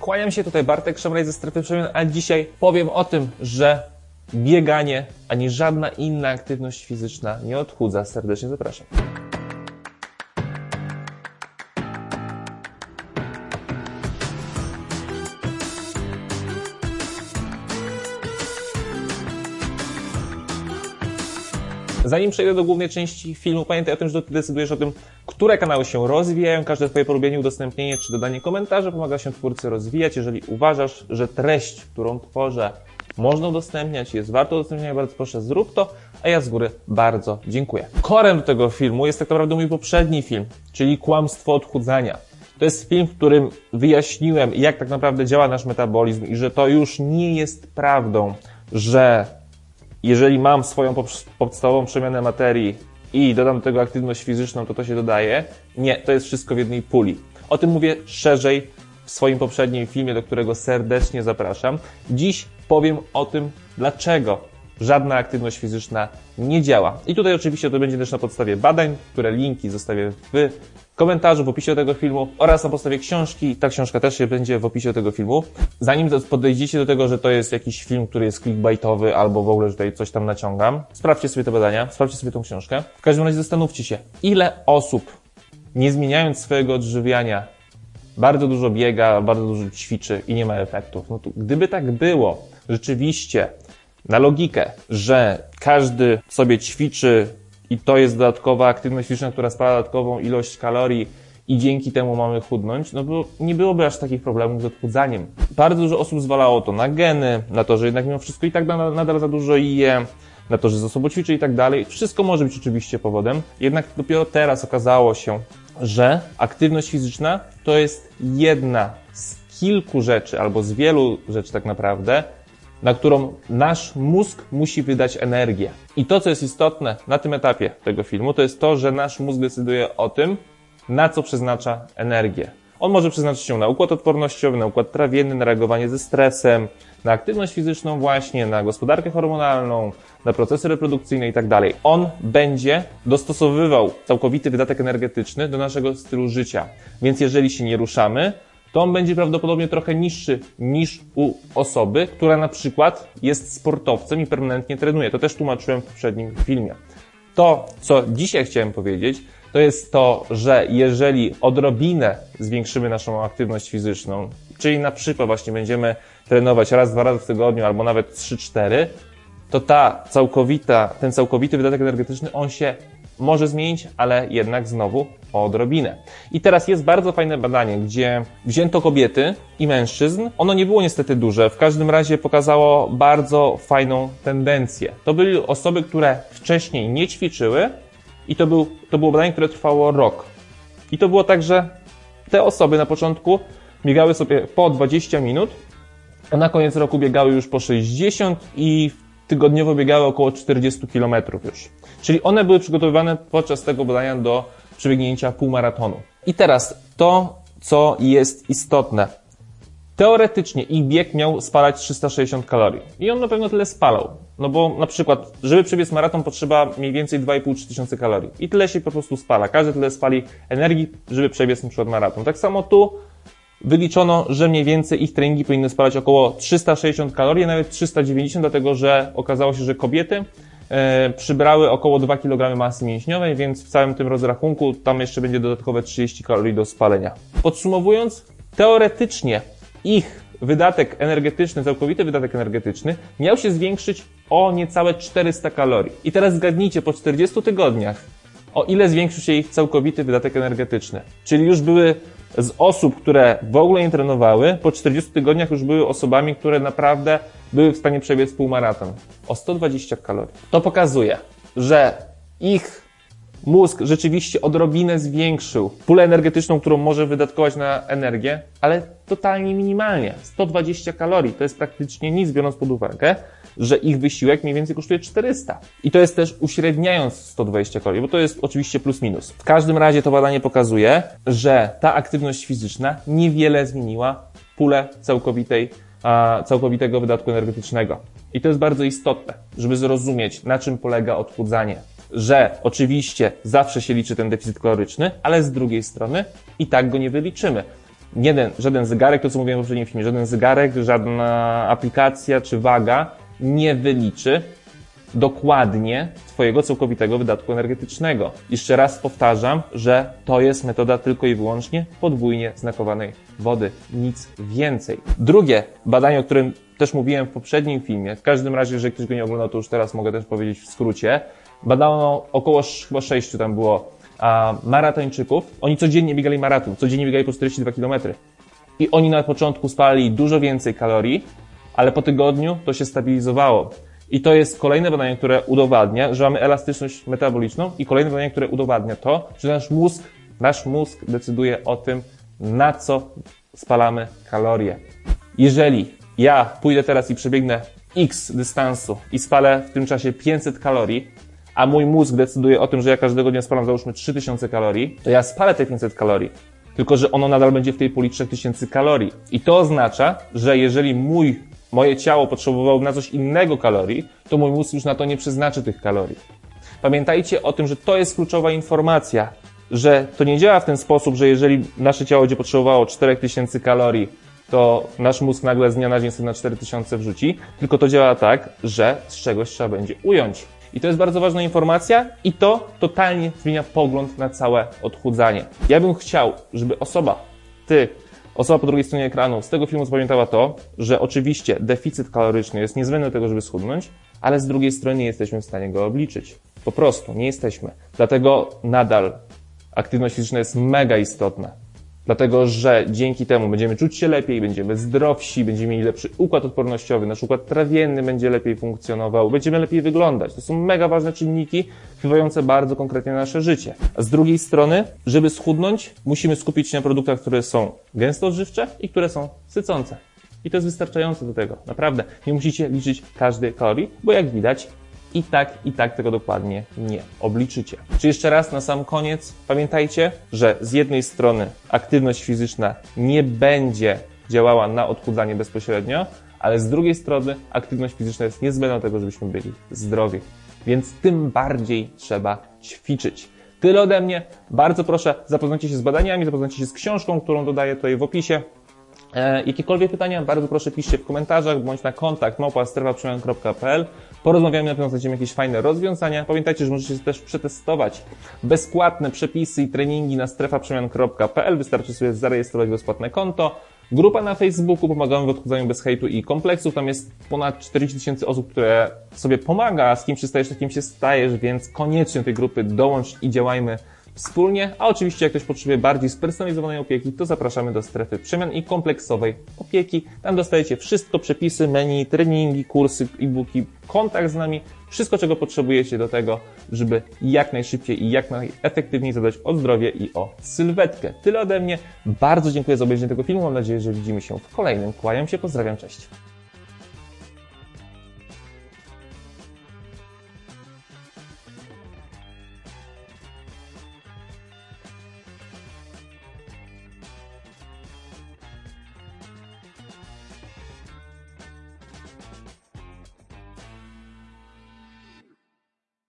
Kłaniam się tutaj Bartek Szemraj ze Strefy Przemian, a dzisiaj powiem o tym, że bieganie ani żadna inna aktywność fizyczna nie odchudza. Serdecznie zapraszam. Zanim przejdę do głównej części filmu, pamiętaj o tym, że ty decydujesz o tym, które kanały się rozwijają. Każde Twoje polubienie, udostępnienie czy dodanie komentarzy pomaga się twórcy rozwijać. Jeżeli uważasz, że treść, którą tworzę, można udostępniać, jest warto udostępniania, bardzo proszę zrób to, a ja z góry bardzo dziękuję. Korem tego filmu jest tak naprawdę mój poprzedni film, czyli Kłamstwo odchudzania. To jest film, w którym wyjaśniłem, jak tak naprawdę działa nasz metabolizm i że to już nie jest prawdą, że jeżeli mam swoją podstawową przemianę materii i dodam do tego aktywność fizyczną, to to się dodaje. Nie, to jest wszystko w jednej puli. O tym mówię szerzej w swoim poprzednim filmie, do którego serdecznie zapraszam. Dziś powiem o tym, dlaczego żadna aktywność fizyczna nie działa. I tutaj oczywiście to będzie też na podstawie badań, które linki zostawię w komentarzu, w opisie tego filmu oraz na podstawie książki. Ta książka też się będzie w opisie tego filmu. Zanim podejdziecie do tego, że to jest jakiś film, który jest clickbaitowy albo w ogóle, że tutaj coś tam naciągam, sprawdźcie sobie te badania, sprawdźcie sobie tą książkę. W każdym razie zastanówcie się, ile osób, nie zmieniając swojego odżywiania, bardzo dużo biega, bardzo dużo ćwiczy i nie ma efektów. No to gdyby tak było, rzeczywiście, na logikę, że każdy sobie ćwiczy i to jest dodatkowa aktywność fizyczna, która spala dodatkową ilość kalorii i dzięki temu mamy chudnąć, no bo nie byłoby aż takich problemów z odchudzaniem. Bardzo dużo osób zwalało to na geny, na to, że jednak mimo wszystko i tak nadal za dużo je, na to, że ze sobą ćwiczy i tak dalej. Wszystko może być oczywiście powodem, jednak dopiero teraz okazało się, że aktywność fizyczna to jest jedna z kilku rzeczy, albo z wielu rzeczy tak naprawdę, na którą nasz mózg musi wydać energię. I to, co jest istotne na tym etapie tego filmu, to jest to, że nasz mózg decyduje o tym, na co przeznacza energię. On może przeznaczyć się na układ odpornościowy, na układ trawienny, na reagowanie ze stresem, na aktywność fizyczną właśnie, na gospodarkę hormonalną, na procesy reprodukcyjne i tak dalej. On będzie dostosowywał całkowity wydatek energetyczny do naszego stylu życia. Więc jeżeli się nie ruszamy, to on będzie prawdopodobnie trochę niższy niż u osoby, która na przykład jest sportowcem i permanentnie trenuje. To też tłumaczyłem w poprzednim filmie. To, co dzisiaj chciałem powiedzieć, to jest to, że jeżeli odrobinę zwiększymy naszą aktywność fizyczną, czyli na przykład właśnie będziemy trenować raz, dwa razy w tygodniu albo nawet trzy, cztery, to ta całkowita, ten całkowity wydatek energetyczny, on się może zmienić, ale jednak znowu odrobinę. I teraz jest bardzo fajne badanie, gdzie wzięto kobiety i mężczyzn. Ono nie było niestety duże, w każdym razie pokazało bardzo fajną tendencję. To były osoby, które wcześniej nie ćwiczyły i to, był, to było badanie, które trwało rok. I to było tak, że te osoby na początku biegały sobie po 20 minut, a na koniec roku biegały już po 60 i tygodniowo biegały około 40 km już. Czyli one były przygotowywane podczas tego badania do przebiegnięcia półmaratonu. I teraz to, co jest istotne. Teoretycznie ich bieg miał spalać 360 kalorii. I on na pewno tyle spalał. No bo na przykład, żeby przebiec maraton potrzeba mniej więcej 2,5-3 tysiące kalorii. I tyle się po prostu spala. Każdy tyle spali energii, żeby przebiec na przykład maraton. Tak samo tu wyliczono, że mniej więcej ich treningi powinny spalać około 360 kalorii, nawet 390, dlatego że okazało się, że kobiety e, przybrały około 2 kg masy mięśniowej, więc w całym tym rozrachunku tam jeszcze będzie dodatkowe 30 kalorii do spalenia. Podsumowując, teoretycznie ich wydatek energetyczny, całkowity wydatek energetyczny miał się zwiększyć o niecałe 400 kalorii. I teraz zgadnijcie, po 40 tygodniach, o ile zwiększył się ich całkowity wydatek energetyczny. Czyli już były z osób, które w ogóle nie trenowały, po 40 tygodniach już były osobami, które naprawdę były w stanie przebiec półmaraton. O 120 kalorii. To pokazuje, że ich mózg rzeczywiście odrobinę zwiększył pulę energetyczną, którą może wydatkować na energię, ale totalnie minimalnie. 120 kalorii to jest praktycznie nic, biorąc pod uwagę, że ich wysiłek mniej więcej kosztuje 400. I to jest też uśredniając 120 kalorii, bo to jest oczywiście plus minus. W każdym razie to badanie pokazuje, że ta aktywność fizyczna niewiele zmieniła pulę całkowitej, całkowitego wydatku energetycznego. I to jest bardzo istotne, żeby zrozumieć, na czym polega odchudzanie. Że oczywiście zawsze się liczy ten deficyt kaloryczny, ale z drugiej strony i tak go nie wyliczymy. jeden, żaden zegarek, to co mówiłem w poprzednim filmie, żaden zegarek, żadna aplikacja czy waga nie wyliczy dokładnie Twojego całkowitego wydatku energetycznego. Jeszcze raz powtarzam, że to jest metoda tylko i wyłącznie podwójnie znakowanej wody. Nic więcej. Drugie badanie, o którym też mówiłem w poprzednim filmie, w każdym razie, że ktoś go nie oglądał, to już teraz mogę też powiedzieć w skrócie. Badano około chyba sześciu tam było a, maratończyków. Oni codziennie biegali maraton, codziennie biegali po 42 km. I oni na początku spali dużo więcej kalorii, ale po tygodniu to się stabilizowało. I to jest kolejne badanie, które udowadnia, że mamy elastyczność metaboliczną i kolejne badanie, które udowadnia to, że nasz mózg, nasz mózg decyduje o tym, na co spalamy kalorie. Jeżeli ja pójdę teraz i przebiegnę x dystansu i spalę w tym czasie 500 kalorii, a mój mózg decyduje o tym, że ja każdego dnia spalam załóżmy 3000 kalorii, to ja spalę te 500 kalorii. Tylko, że ono nadal będzie w tej puli 3000 kalorii. I to oznacza, że jeżeli mój moje ciało potrzebowało na coś innego kalorii, to mój mózg już na to nie przeznaczy tych kalorii. Pamiętajcie o tym, że to jest kluczowa informacja, że to nie działa w ten sposób, że jeżeli nasze ciało będzie potrzebowało 4000 kalorii, to nasz mózg nagle z dnia na dzień sobie na 4000 wrzuci, tylko to działa tak, że z czegoś trzeba będzie ująć. I to jest bardzo ważna informacja i to totalnie zmienia pogląd na całe odchudzanie. Ja bym chciał, żeby osoba, ty, Osoba po drugiej stronie ekranu z tego filmu zapamiętała to, że oczywiście deficyt kaloryczny jest niezbędny do tego, żeby schudnąć, ale z drugiej strony nie jesteśmy w stanie go obliczyć. Po prostu nie jesteśmy. Dlatego nadal aktywność fizyczna jest mega istotna. Dlatego, że dzięki temu będziemy czuć się lepiej, będziemy zdrowsi, będziemy mieli lepszy układ odpornościowy, nasz układ trawienny będzie lepiej funkcjonował, będziemy lepiej wyglądać. To są mega ważne czynniki wpływające bardzo konkretnie na nasze życie. A z drugiej strony, żeby schudnąć, musimy skupić się na produktach, które są gęsto odżywcze i które są sycące. I to jest wystarczające do tego. Naprawdę. Nie musicie liczyć każdej kalorii, bo jak widać, i tak, i tak tego dokładnie nie obliczycie. Czy jeszcze raz na sam koniec pamiętajcie, że z jednej strony aktywność fizyczna nie będzie działała na odchudzanie bezpośrednio, ale z drugiej strony aktywność fizyczna jest niezbędna do tego, żebyśmy byli zdrowi. Więc tym bardziej trzeba ćwiczyć. Tyle ode mnie. Bardzo proszę, zapoznajcie się z badaniami, zapoznajcie się z książką, którą dodaję tutaj w opisie. E, jakiekolwiek pytania, bardzo proszę piszcie w komentarzach bądź na kontakt małpa.strefaprzemian.pl Porozmawiamy, na pewno znajdziemy jakieś fajne rozwiązania. Pamiętajcie, że możecie też przetestować bezpłatne przepisy i treningi na strefaprzemian.pl. Wystarczy sobie zarejestrować bezpłatne konto. Grupa na Facebooku Pomagamy w odchudzaniu bez hejtu i kompleksów. Tam jest ponad 40 tysięcy osób, które sobie pomaga. Z kim przystajesz, takim się stajesz, więc koniecznie do tej grupy dołącz i działajmy wspólnie, a oczywiście jak ktoś potrzebuje bardziej spersonalizowanej opieki, to zapraszamy do strefy przemian i kompleksowej opieki. Tam dostajecie wszystko, przepisy, menu, treningi, kursy, e-booki, kontakt z nami, wszystko czego potrzebujecie do tego, żeby jak najszybciej i jak najefektywniej zadać o zdrowie i o sylwetkę. Tyle ode mnie. Bardzo dziękuję za obejrzenie tego filmu. Mam nadzieję, że widzimy się w kolejnym. Kłaniam się, pozdrawiam, cześć.